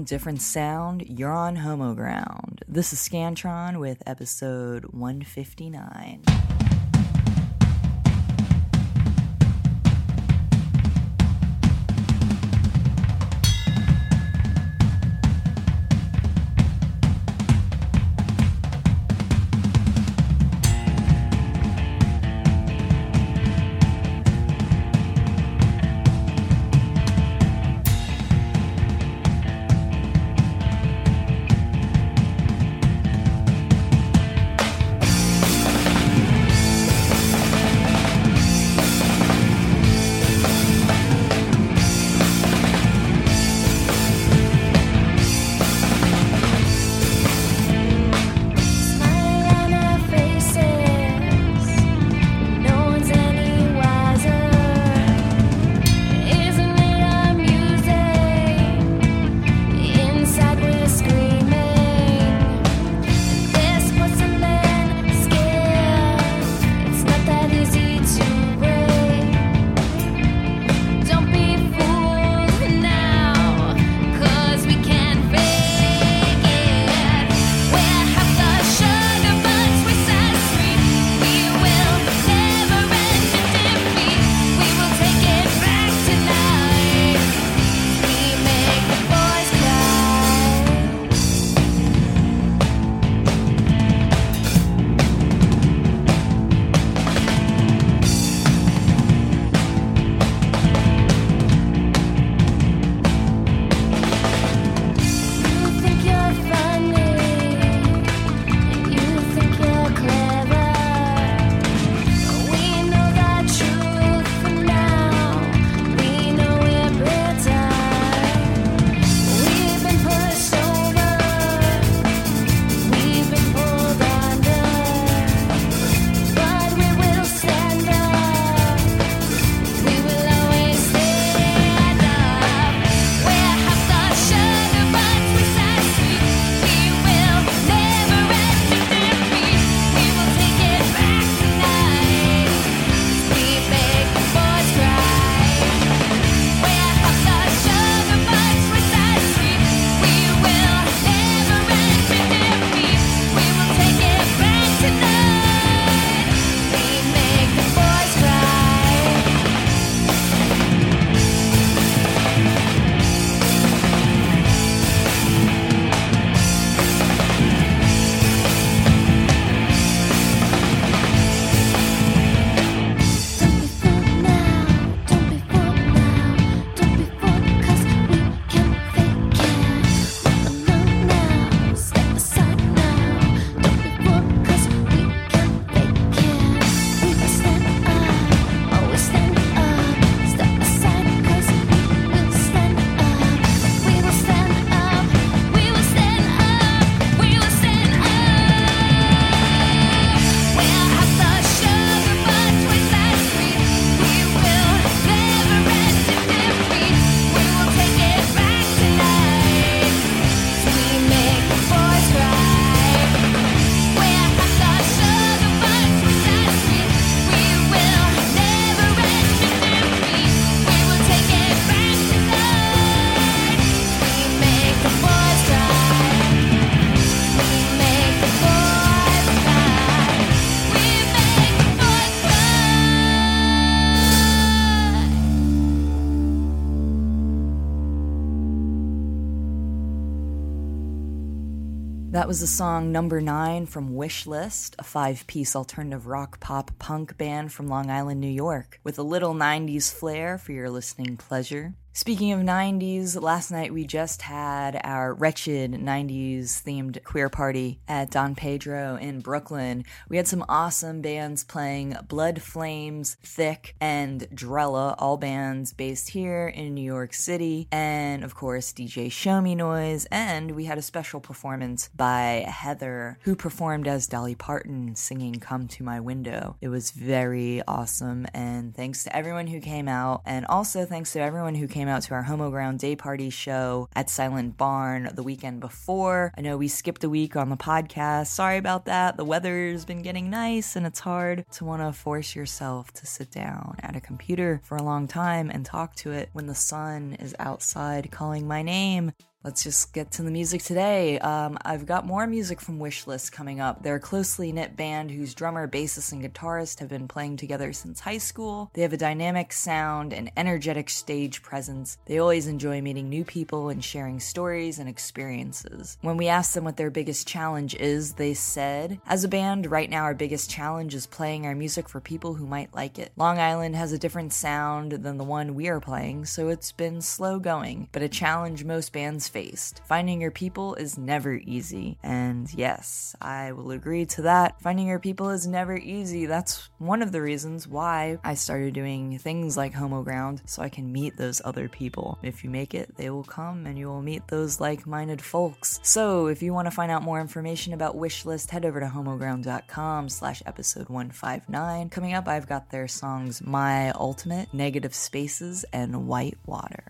Different sound. You're on Homo Ground. This is Scantron with episode 159. Was the song number nine from Wishlist, a five piece alternative rock pop punk band from Long Island, New York, with a little 90s flair for your listening pleasure. Speaking of 90s, last night we just had our wretched 90s themed queer party at Don Pedro in Brooklyn. We had some awesome bands playing Blood Flames, Thick, and Drella, all bands based here in New York City, and of course DJ Shomi Noise, and we had a special performance by Heather, who performed as Dolly Parton singing Come to My Window. It was very awesome, and thanks to everyone who came out, and also thanks to everyone who came came out to our Homo Ground Day Party show at Silent Barn the weekend before. I know we skipped a week on the podcast. Sorry about that. The weather's been getting nice and it's hard to want to force yourself to sit down at a computer for a long time and talk to it when the sun is outside calling my name. Let's just get to the music today. Um, I've got more music from Wishlist coming up. They're a closely knit band whose drummer, bassist, and guitarist have been playing together since high school. They have a dynamic sound and energetic stage presence. They always enjoy meeting new people and sharing stories and experiences. When we asked them what their biggest challenge is, they said, As a band, right now our biggest challenge is playing our music for people who might like it. Long Island has a different sound than the one we are playing, so it's been slow going, but a challenge most bands faced. Finding your people is never easy. And yes, I will agree to that. Finding your people is never easy. That's one of the reasons why I started doing things like Homo Ground so I can meet those other people. If you make it, they will come and you will meet those like minded folks. So if you want to find out more information about Wishlist, head over to homoground.com slash episode 159. Coming up, I've got their songs My Ultimate, Negative Spaces, and White Water.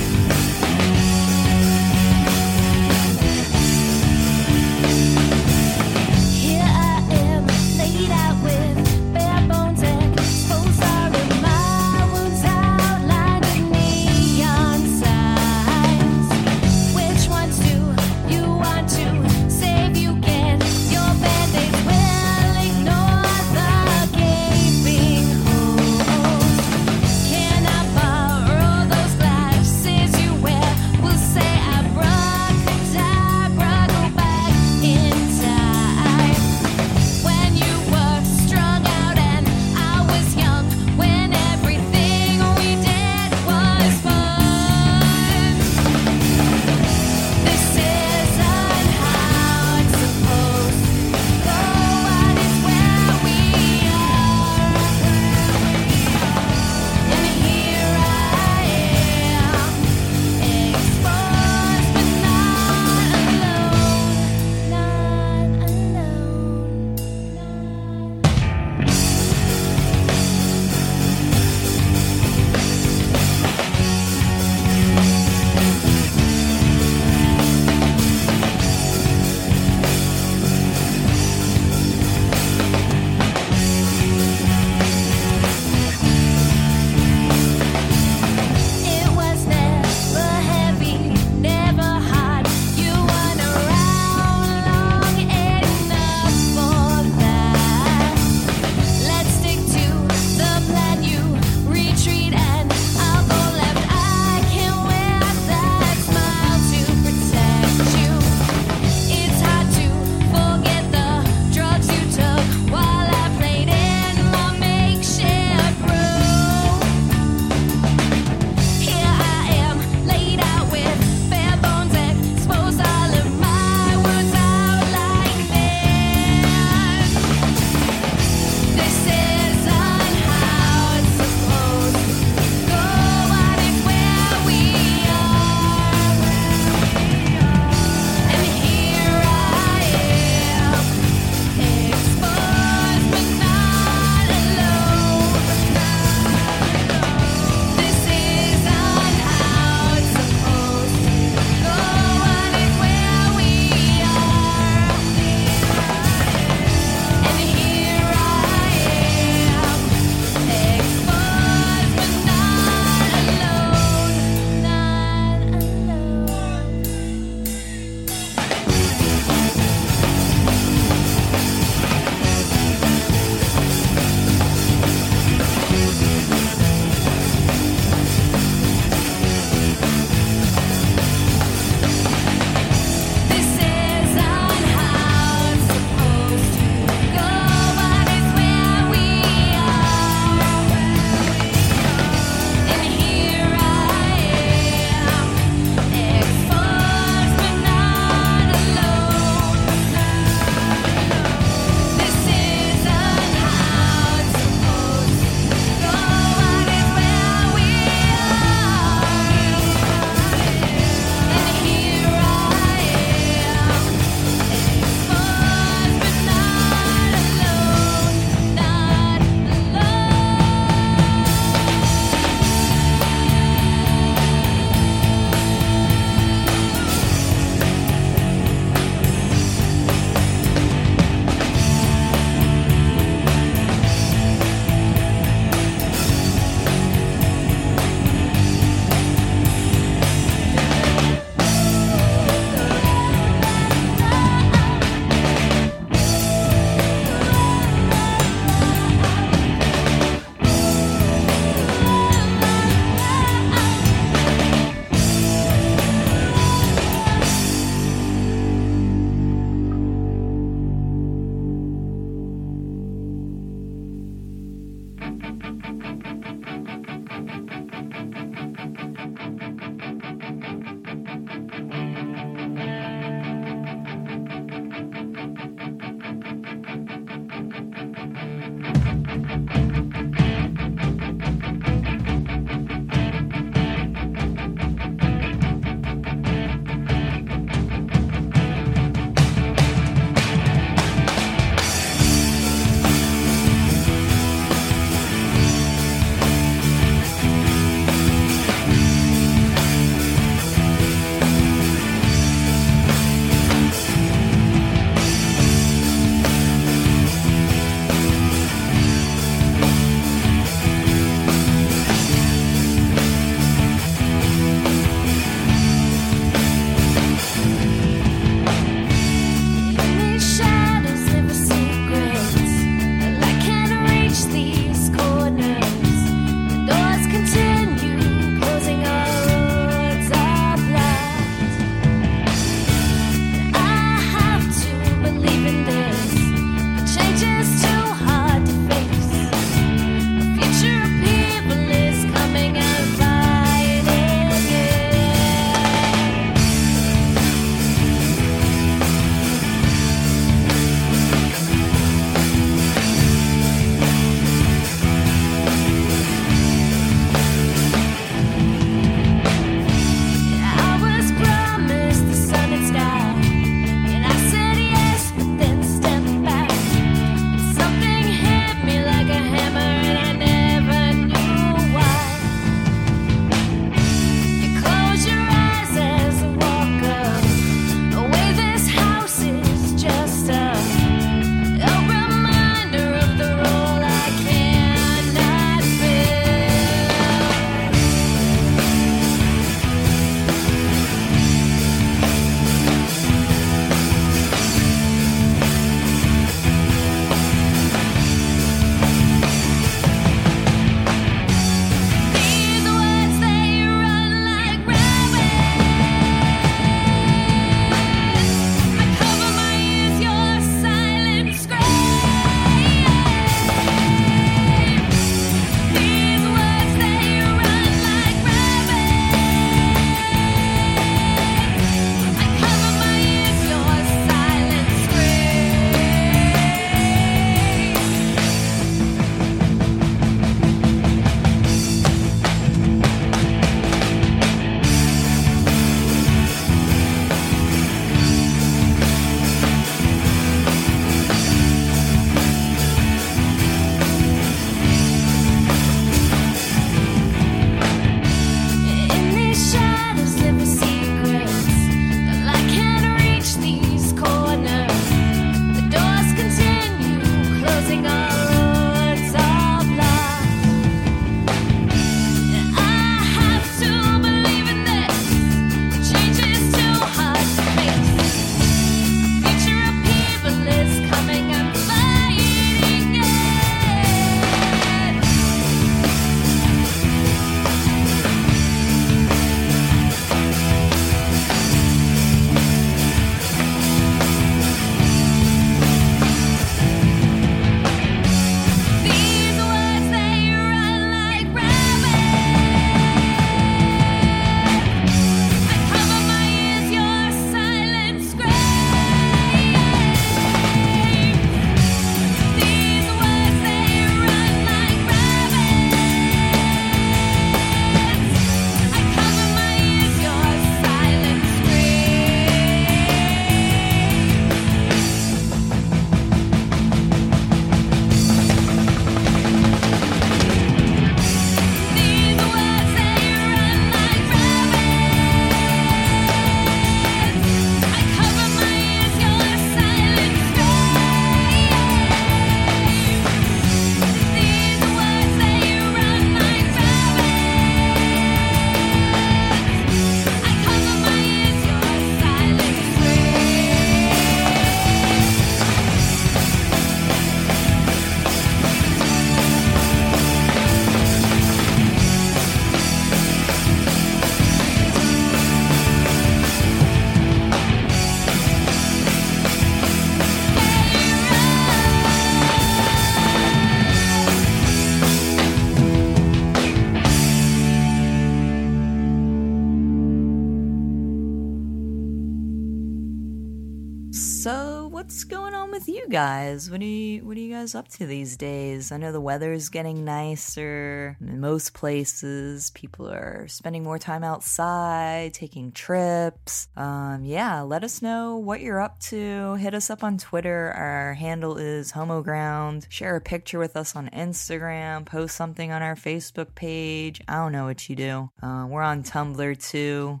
Guys? What are you what are you guys up to these days? I know the weather's getting nicer in most places. People are spending more time outside, taking trips. Um, yeah, let us know what you're up to. Hit us up on Twitter. Our handle is HomoGround. Share a picture with us on Instagram. Post something on our Facebook page. I don't know what you do. Uh, we're on Tumblr too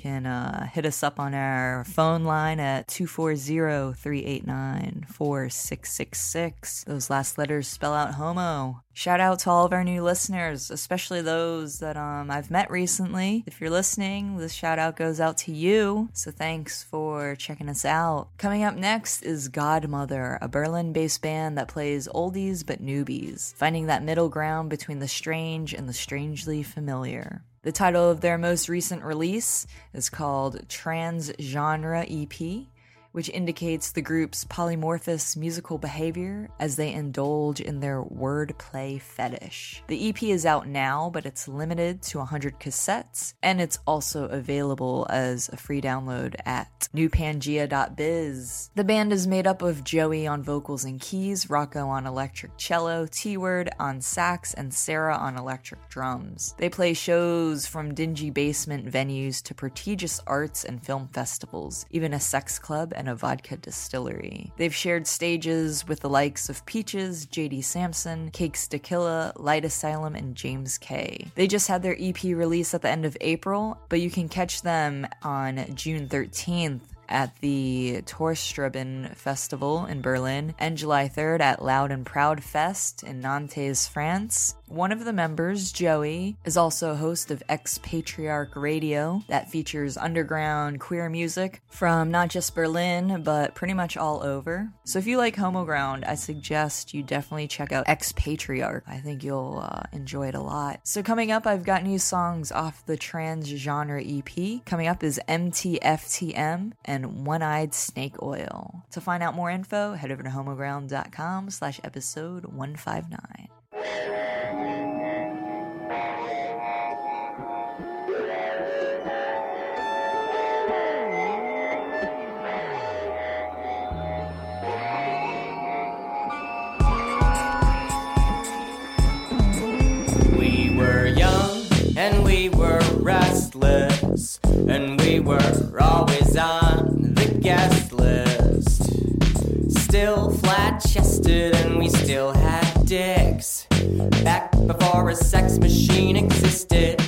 can uh, hit us up on our phone line at 240-389-4666. Those last letters spell out homo. Shout out to all of our new listeners, especially those that um, I've met recently. If you're listening, this shout out goes out to you. So thanks for checking us out. Coming up next is Godmother, a Berlin based band that plays oldies but newbies, finding that middle ground between the strange and the strangely familiar. The title of their most recent release is called Transgenre EP, which indicates the group's polymorphous musical behavior as they indulge in their wordplay fetish. The EP is out now, but it's limited to 100 cassettes, and it's also available as a free download at newpangea.biz. The band is made up of Joey on vocals and keys, Rocco on electric cello, T Word on sax, and Sarah on electric drums. They play shows from dingy basement venues to prestigious arts and film festivals, even a sex club and a vodka distillery. They've shared stages with the likes of Peaches, JD Samson, Cakes da Killa, Light Asylum, and James K. They just had their EP release at the end of April, but you can catch them on June 13th at the Torstraßen Festival in Berlin and July 3rd at Loud and Proud Fest in Nantes, France. One of the members, Joey, is also host of Ex Patriarch Radio that features underground queer music from not just Berlin, but pretty much all over. So if you like Homo Ground, I suggest you definitely check out Ex Patriarch. I think you'll uh, enjoy it a lot. So coming up, I've got new songs off the trans genre EP. Coming up is MTFTM and One Eyed Snake Oil. To find out more info, head over to homoground.com slash episode 159. And we were always on the guest list. Still flat chested, and we still had dicks. Back before a sex machine existed.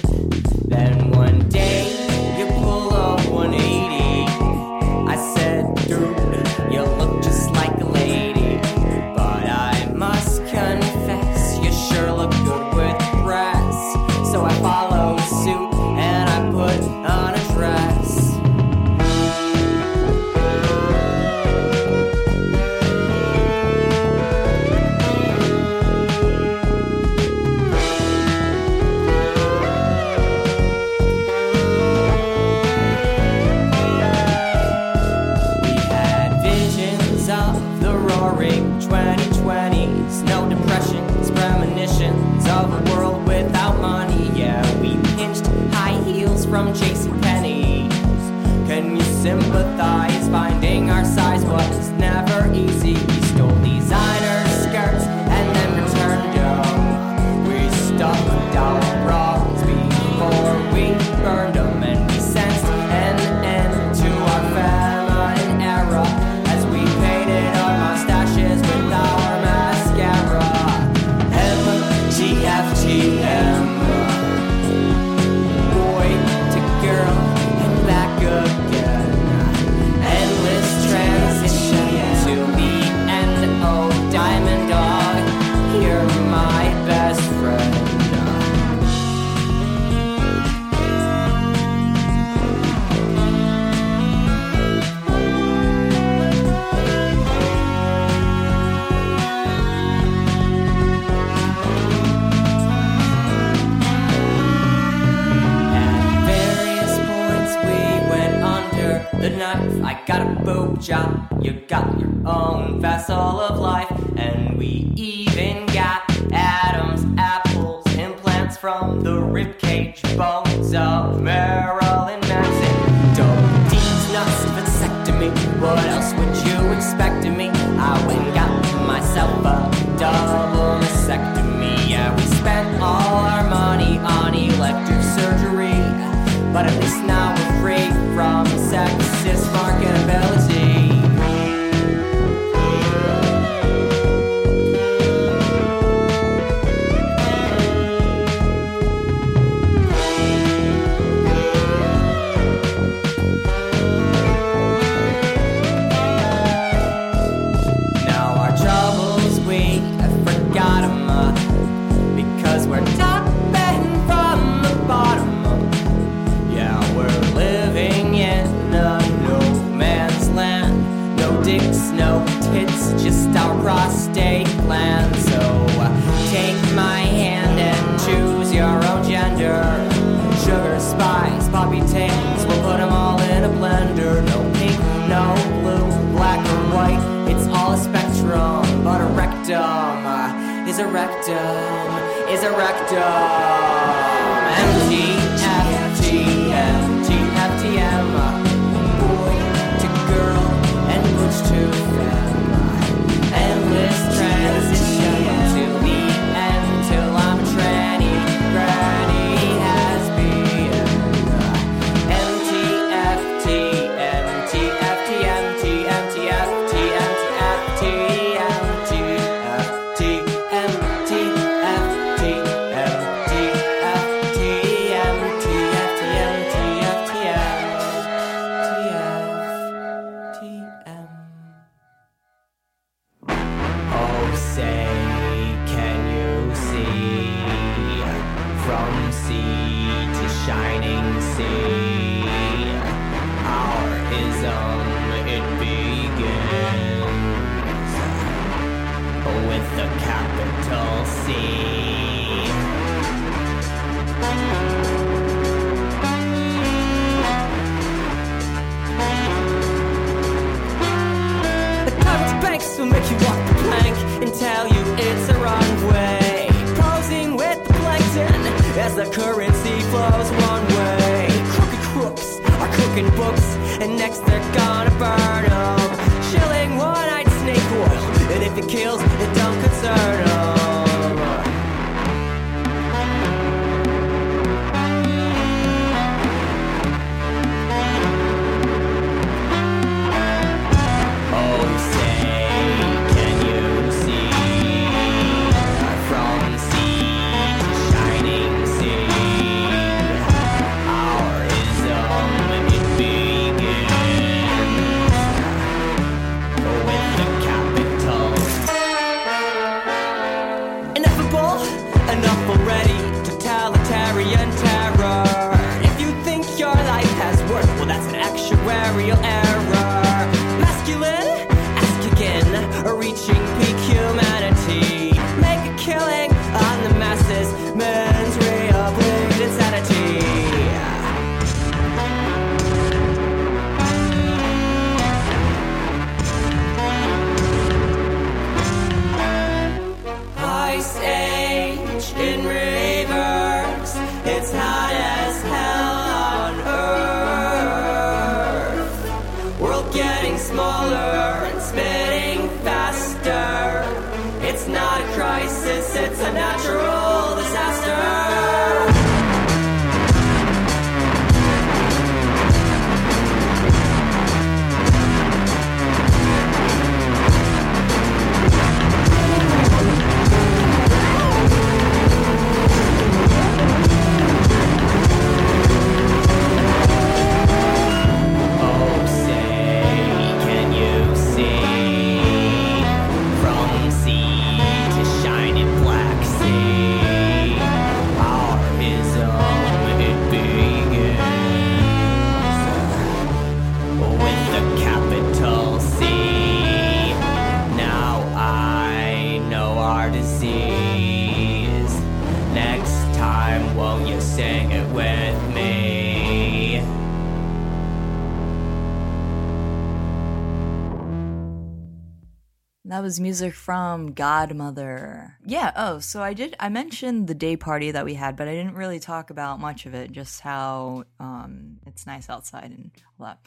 Music from Godmother. Yeah, oh, so I did I mentioned the day party that we had, but I didn't really talk about much of it, just how um it's nice outside and all that.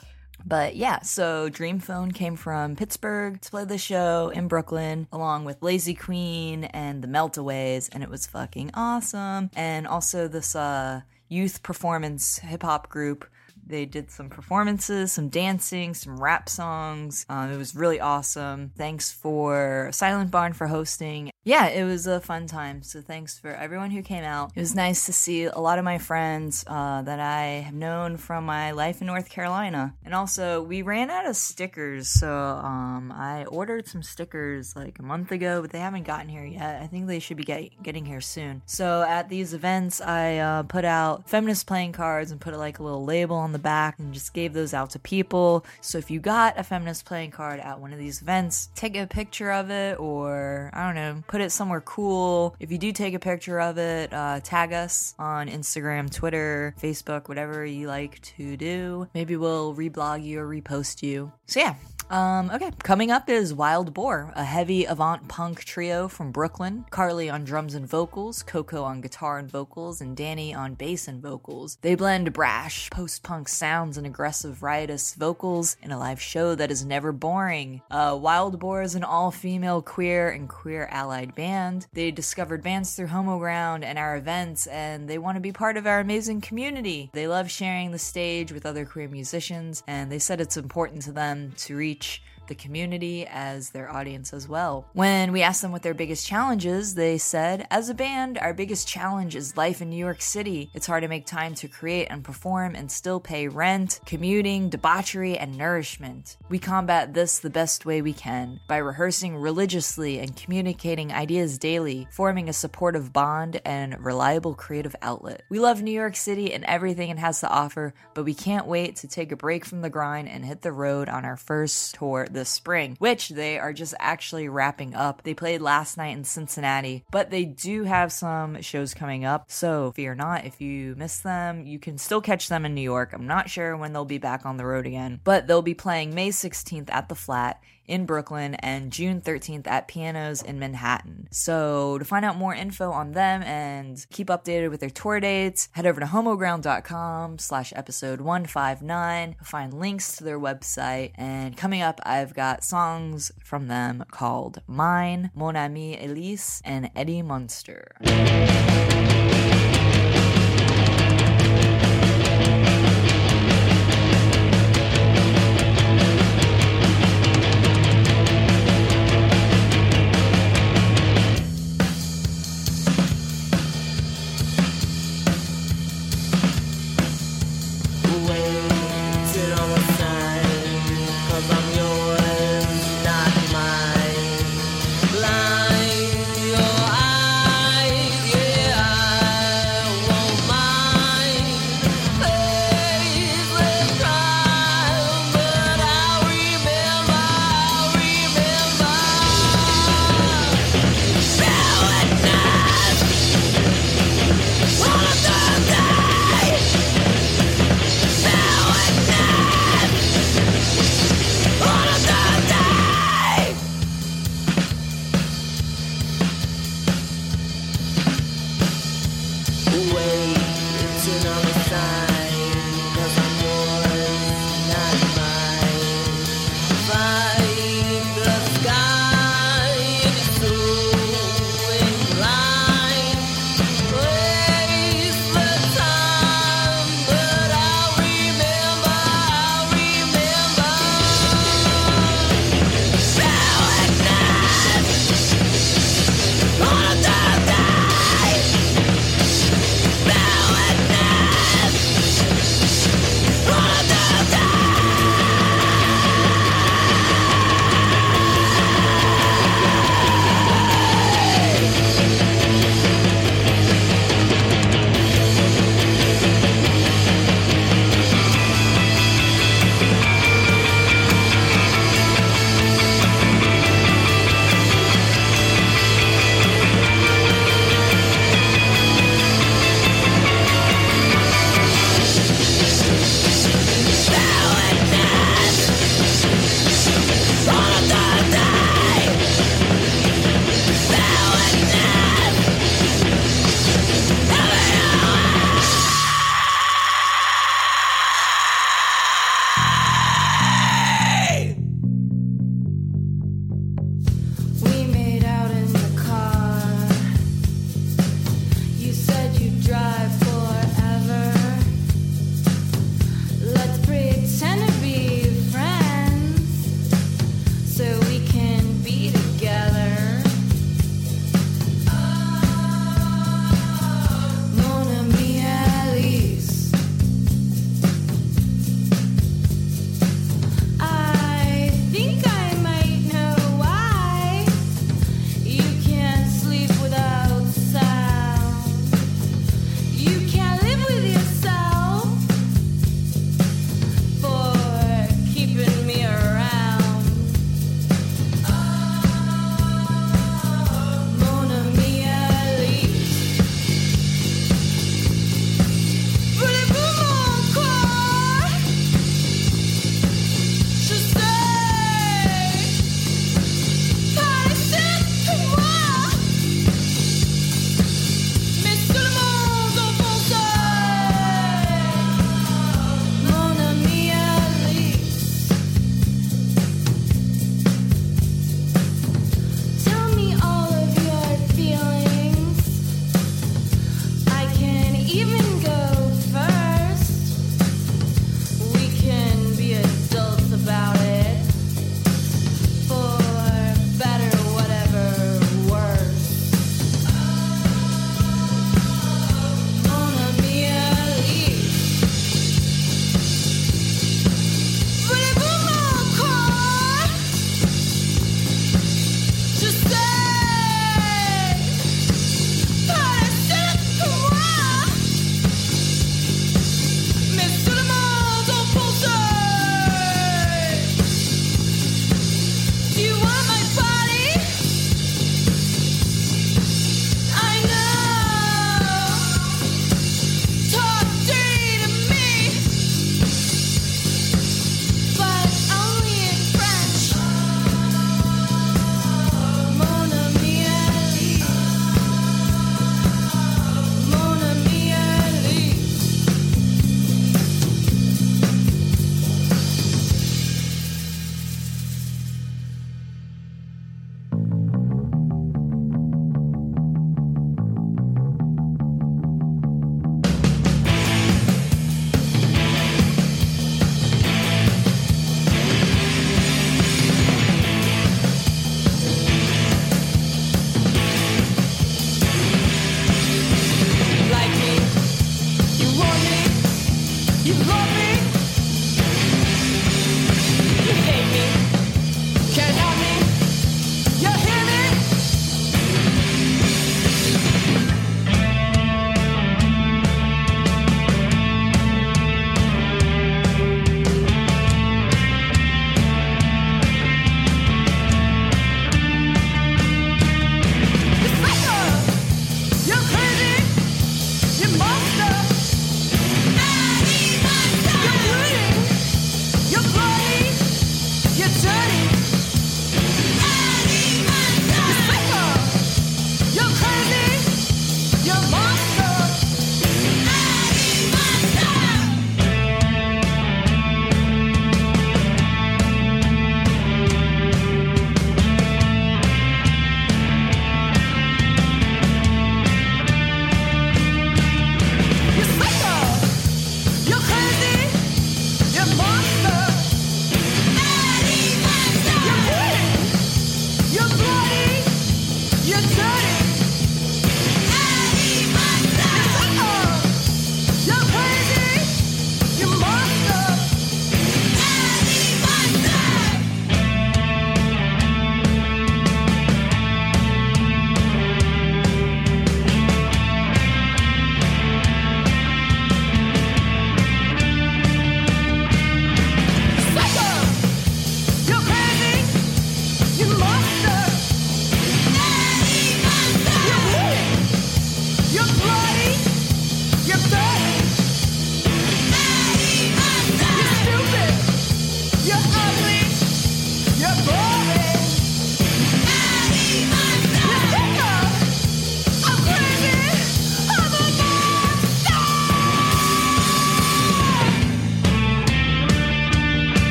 But yeah, so Dream Phone came from Pittsburgh to play the show in Brooklyn, along with Lazy Queen and the Meltaways, and it was fucking awesome. And also this uh, youth performance hip hop group. They did some performances, some dancing, some rap songs. Um, it was really awesome. Thanks for Silent Barn for hosting. Yeah, it was a fun time. So thanks for everyone who came out. It was nice to see a lot of my friends uh, that I have known from my life in North Carolina. And also, we ran out of stickers, so um, I ordered some stickers like a month ago, but they haven't gotten here yet. I think they should be get- getting here soon. So at these events, I uh, put out feminist playing cards and put like a little label on the back and just gave those out to people. So if you got a feminist playing card at one of these events, take a picture of it or I don't know, put it somewhere cool. If you do take a picture of it, uh, tag us on Instagram, Twitter, Facebook, whatever you like to do. Maybe we'll reblog you or repost you. So yeah, um, okay, coming up is Wild Boar, a heavy avant punk trio from Brooklyn. Carly on drums and vocals, Coco on guitar and vocals, and Danny on bass and vocals. They blend brash, post punk sounds and aggressive, riotous vocals in a live show that is never boring. Uh, Wild Boar is an all female queer and queer allied band. They discovered bands through Homo Ground and our events, and they want to be part of our amazing community. They love sharing the stage with other queer musicians, and they said it's important to them to reach beach the community as their audience as well. When we asked them what their biggest challenge is, they said, As a band, our biggest challenge is life in New York City. It's hard to make time to create and perform and still pay rent, commuting, debauchery, and nourishment. We combat this the best way we can by rehearsing religiously and communicating ideas daily, forming a supportive bond and reliable creative outlet. We love New York City and everything it has to offer, but we can't wait to take a break from the grind and hit the road on our first tour this spring, which they are just actually wrapping up. They played last night in Cincinnati, but they do have some shows coming up. So fear not if you miss them, you can still catch them in New York. I'm not sure when they'll be back on the road again, but they'll be playing May 16th at the Flat in Brooklyn and June 13th at Pianos in Manhattan. So to find out more info on them and keep updated with their tour dates, head over to homoground.com slash episode 159. You'll find links to their website. And coming up, I've got songs from them called Mine, Mon Ami Elise, and Eddie Munster.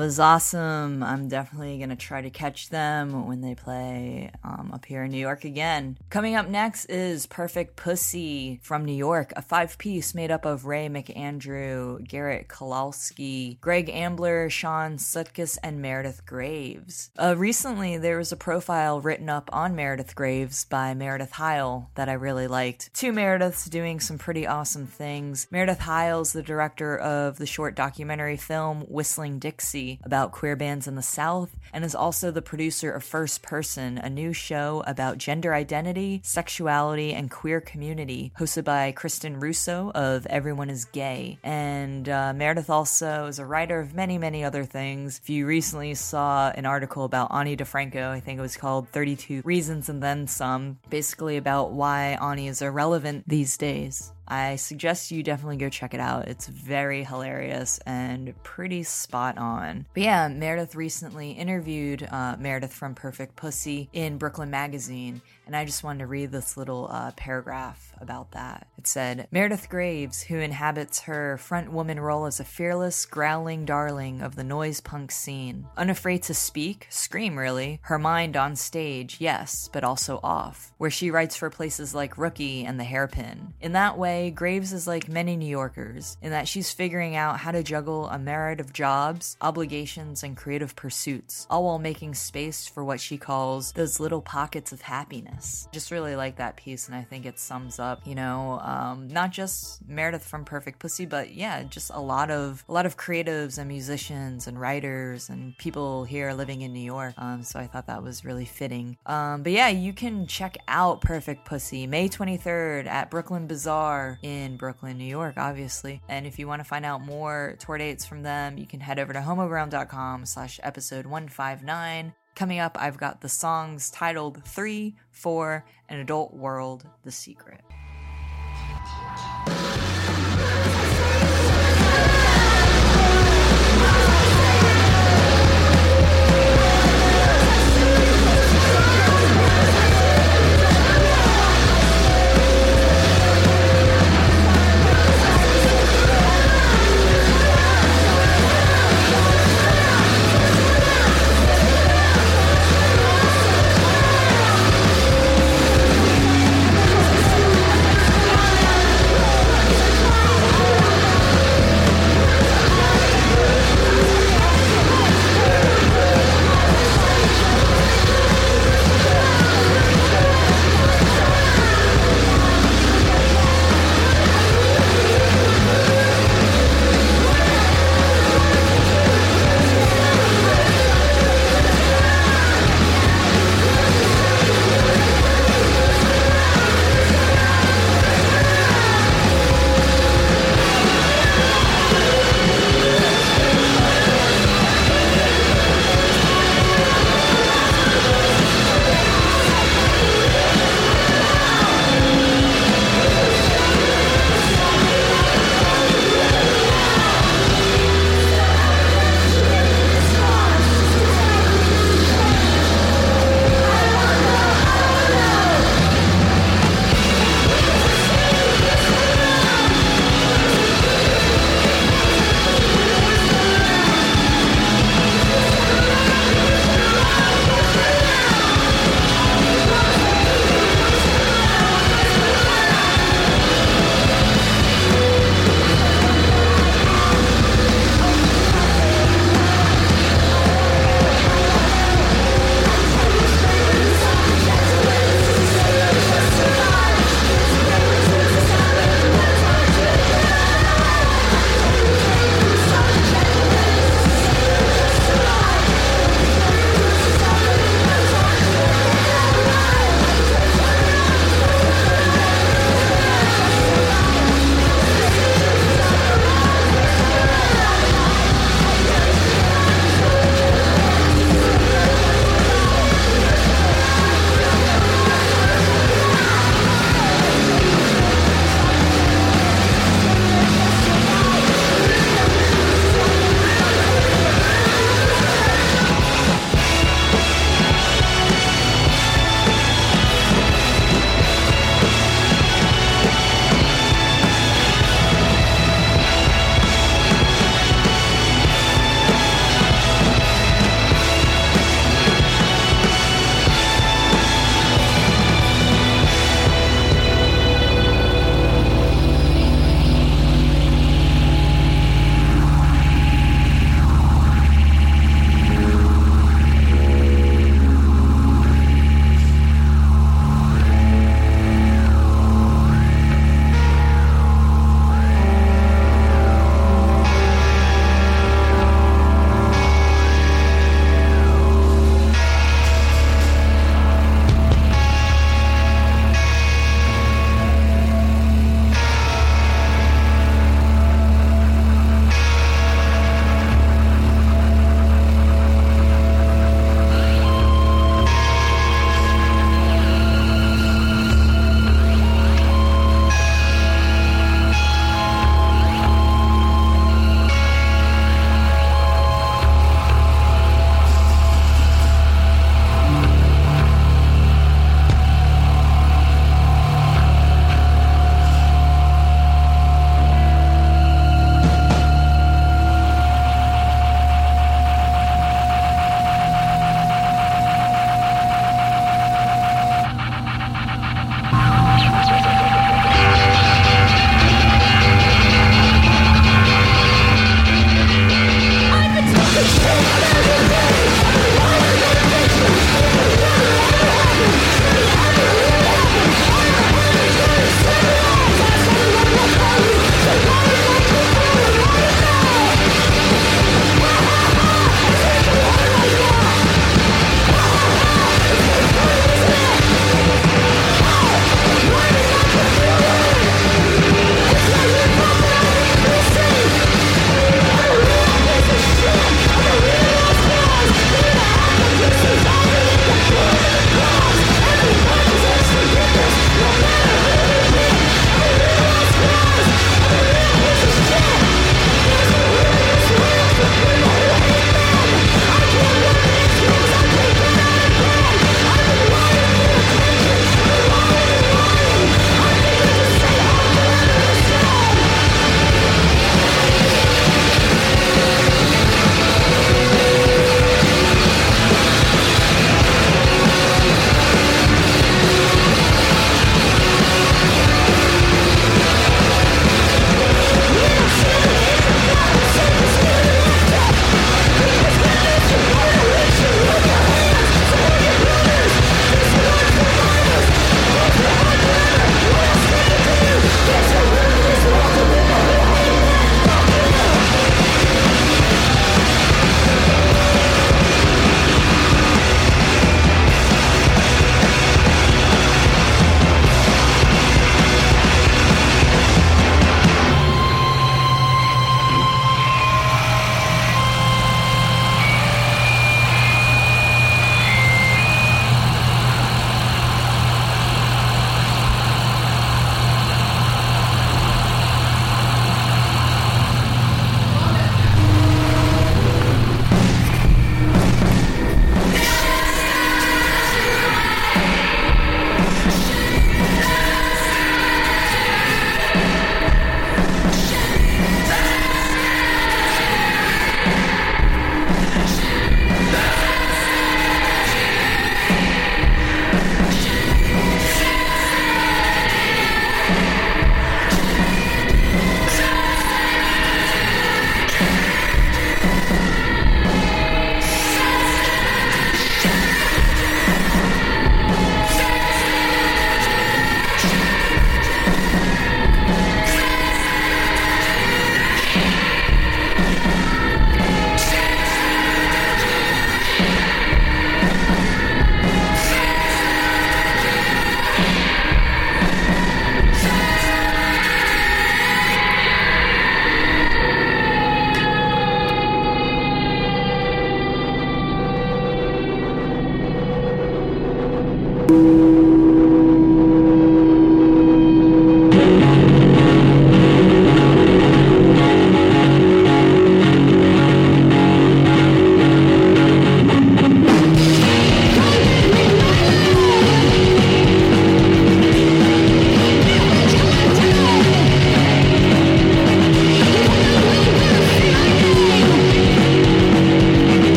Was awesome. I'm definitely going to try to catch them when they play um, up here in New York again. Coming up next is Perfect Pussy from New York, a five piece made up of Ray McAndrew, Garrett Koloski, Greg Ambler, Sean Sutkus, and Meredith Graves. Uh, recently, there was a profile written up on Meredith Graves by Meredith Heil that I really liked. Two Merediths doing some pretty awesome things. Meredith Heil's the director of the short documentary film Whistling Dixie about queer bands in the South, and is also the producer of First Person, a new show about gender identity, sexuality, and queer community, hosted by Kristen Russo of Everyone is Gay. And uh, Meredith also is a writer of many, many other things. If you recently saw an article about Ani DiFranco, I think it was called 32 Reasons and Then Some, basically about why Ani is irrelevant these days. I suggest you definitely go check it out. It's very hilarious and pretty spot on. But yeah, Meredith recently interviewed uh, Meredith from Perfect Pussy in Brooklyn Magazine, and I just wanted to read this little uh, paragraph about that. It said Meredith Graves, who inhabits her front woman role as a fearless, growling darling of the noise punk scene. Unafraid to speak, scream really, her mind on stage, yes, but also off, where she writes for places like Rookie and The Hairpin. In that way, Graves is like many New Yorkers, in that she's figuring out how to juggle a myriad of jobs, obligations, and creative pursuits, all while making space for what she calls those little pockets of happiness. Just really like that piece, and I think it sums up, you know, um, not just Meredith from Perfect Pussy, but yeah, just a lot of a lot of creatives and musicians and writers and people here living in New York. Um, so I thought that was really fitting. Um, but yeah, you can check out Perfect Pussy May 23rd at Brooklyn Bazaar in Brooklyn, New York, obviously. And if you want to find out more tour dates from them, you can head over to homoground.com slash episode 159. Coming up, I've got the songs titled 3, 4, An Adult World, The Secret.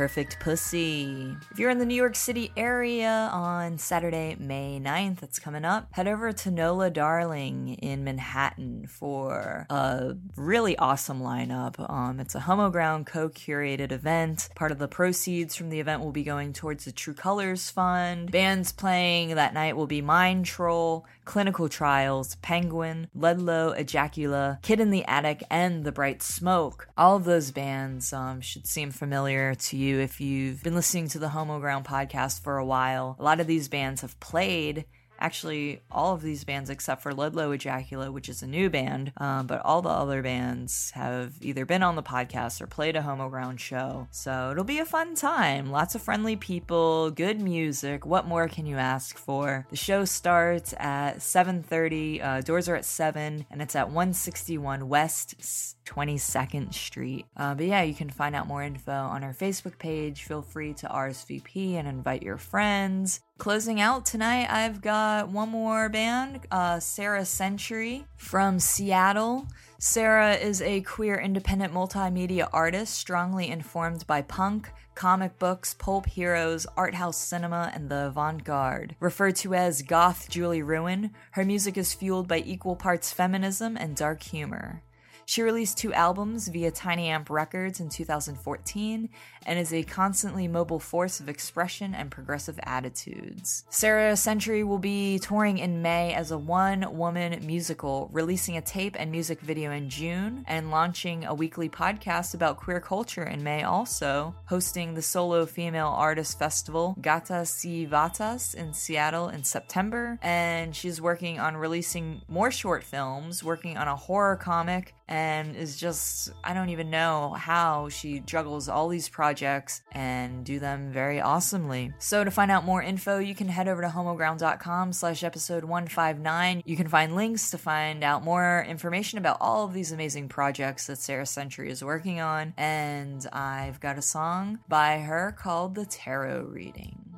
Perfect Pussy. If you're in the New York City area on Saturday, May 9th, that's coming up, head over to Nola Darling in Manhattan for a really awesome lineup. Um, it's a Homo Ground co curated event. Part of the proceeds from the event will be going towards the True Colors Fund. Bands playing that night will be Mind Troll, Clinical Trials, Penguin, Ludlow Ejacula, Kid in the Attic, and The Bright Smoke. All of those bands um, should seem familiar to you if you've been listening to the Homo Ground podcast for a while. A lot of these bands have played actually all of these bands except for Ludlow Ejacula, which is a new band, um, but all the other bands have either been on the podcast or played a Homo Ground show. So it'll be a fun time. Lots of friendly people, good music. What more can you ask for? The show starts at 7:30. Uh, doors are at seven, and it's at 161 West 22nd Street. Uh, but yeah, you can find out more info on our Facebook page. Feel free to RSVP and invite your friends. Closing out tonight, I've got one more band, uh, Sarah Century from Seattle. Sarah is a queer independent multimedia artist strongly informed by punk, comic books, pulp heroes, art house cinema, and the avant garde. Referred to as goth Julie Ruin, her music is fueled by equal parts feminism and dark humor. She released two albums via Tiny Amp Records in 2014 and is a constantly mobile force of expression and progressive attitudes. Sarah Century will be touring in May as a one woman musical, releasing a tape and music video in June, and launching a weekly podcast about queer culture in May also, hosting the Solo Female Artist Festival Gata Si Vatas in Seattle in September, and she's working on releasing more short films, working on a horror comic, and is just I don't even know how she juggles all these projects and do them very awesomely. So to find out more info, you can head over to homoground.com slash episode 159. You can find links to find out more information about all of these amazing projects that Sarah Century is working on. And I've got a song by her called The Tarot Reading.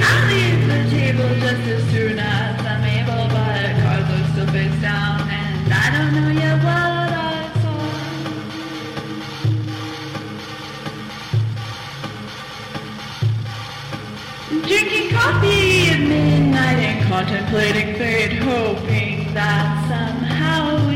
I leave the table just as soon as I'm able, but still down, and I don't know yet what I saw. Drinking coffee at midnight and contemplating fate, hoping that somehow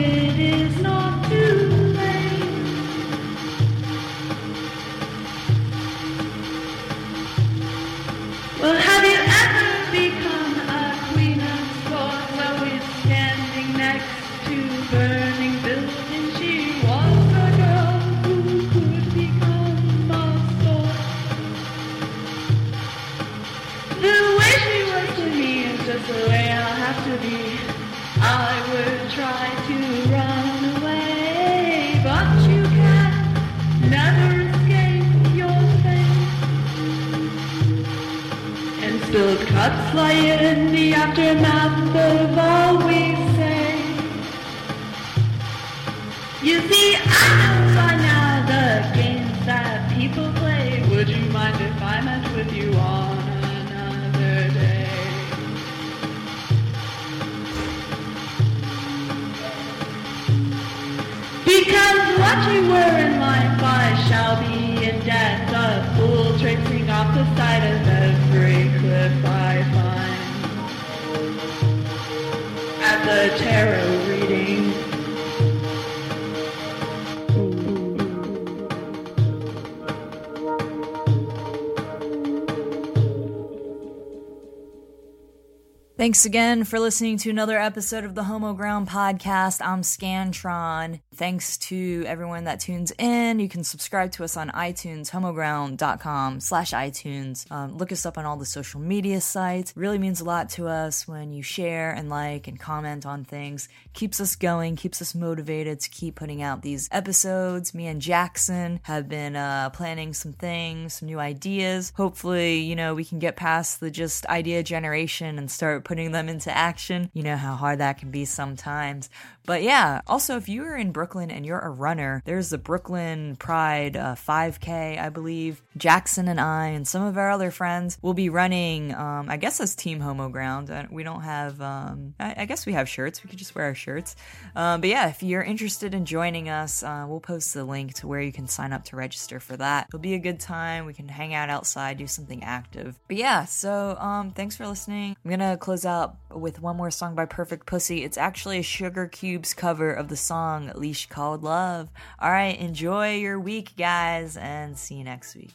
lie in the aftermath of all we say. You see, I know by now the games that people play. Would you mind if I met with you on another day? Because what you were in life, I shall be in debt. A fool traipsing off the side of every cliff I Tarot reading. Thanks again for listening to another episode of the Homo Ground podcast. I'm Scantron. Thanks to everyone that tunes in. You can subscribe to us on iTunes, homoground.com slash iTunes. Um, look us up on all the social media sites. Really means a lot to us when you share and like and comment on things. Keeps us going, keeps us motivated to keep putting out these episodes. Me and Jackson have been uh, planning some things, some new ideas. Hopefully, you know, we can get past the just idea generation and start putting them into action. You know how hard that can be sometimes. But yeah, also if you're in Brooklyn and you're a runner, there's the Brooklyn Pride uh, 5K, I believe. Jackson and I and some of our other friends will be running, um, I guess as Team Homo Ground. Uh, We don't have, um, I, I guess we have shirts. We could just wear our shirts. Um, but yeah, if you're interested in joining us, uh, we'll post the link to where you can sign up to register for that. It'll be a good time. We can hang out outside, do something active. But yeah, so um, thanks for listening. I'm gonna close out with one more song by Perfect Pussy. It's actually a Sugarcubes cover of the song Leash Called Love. All right, enjoy your week, guys, and see you next week.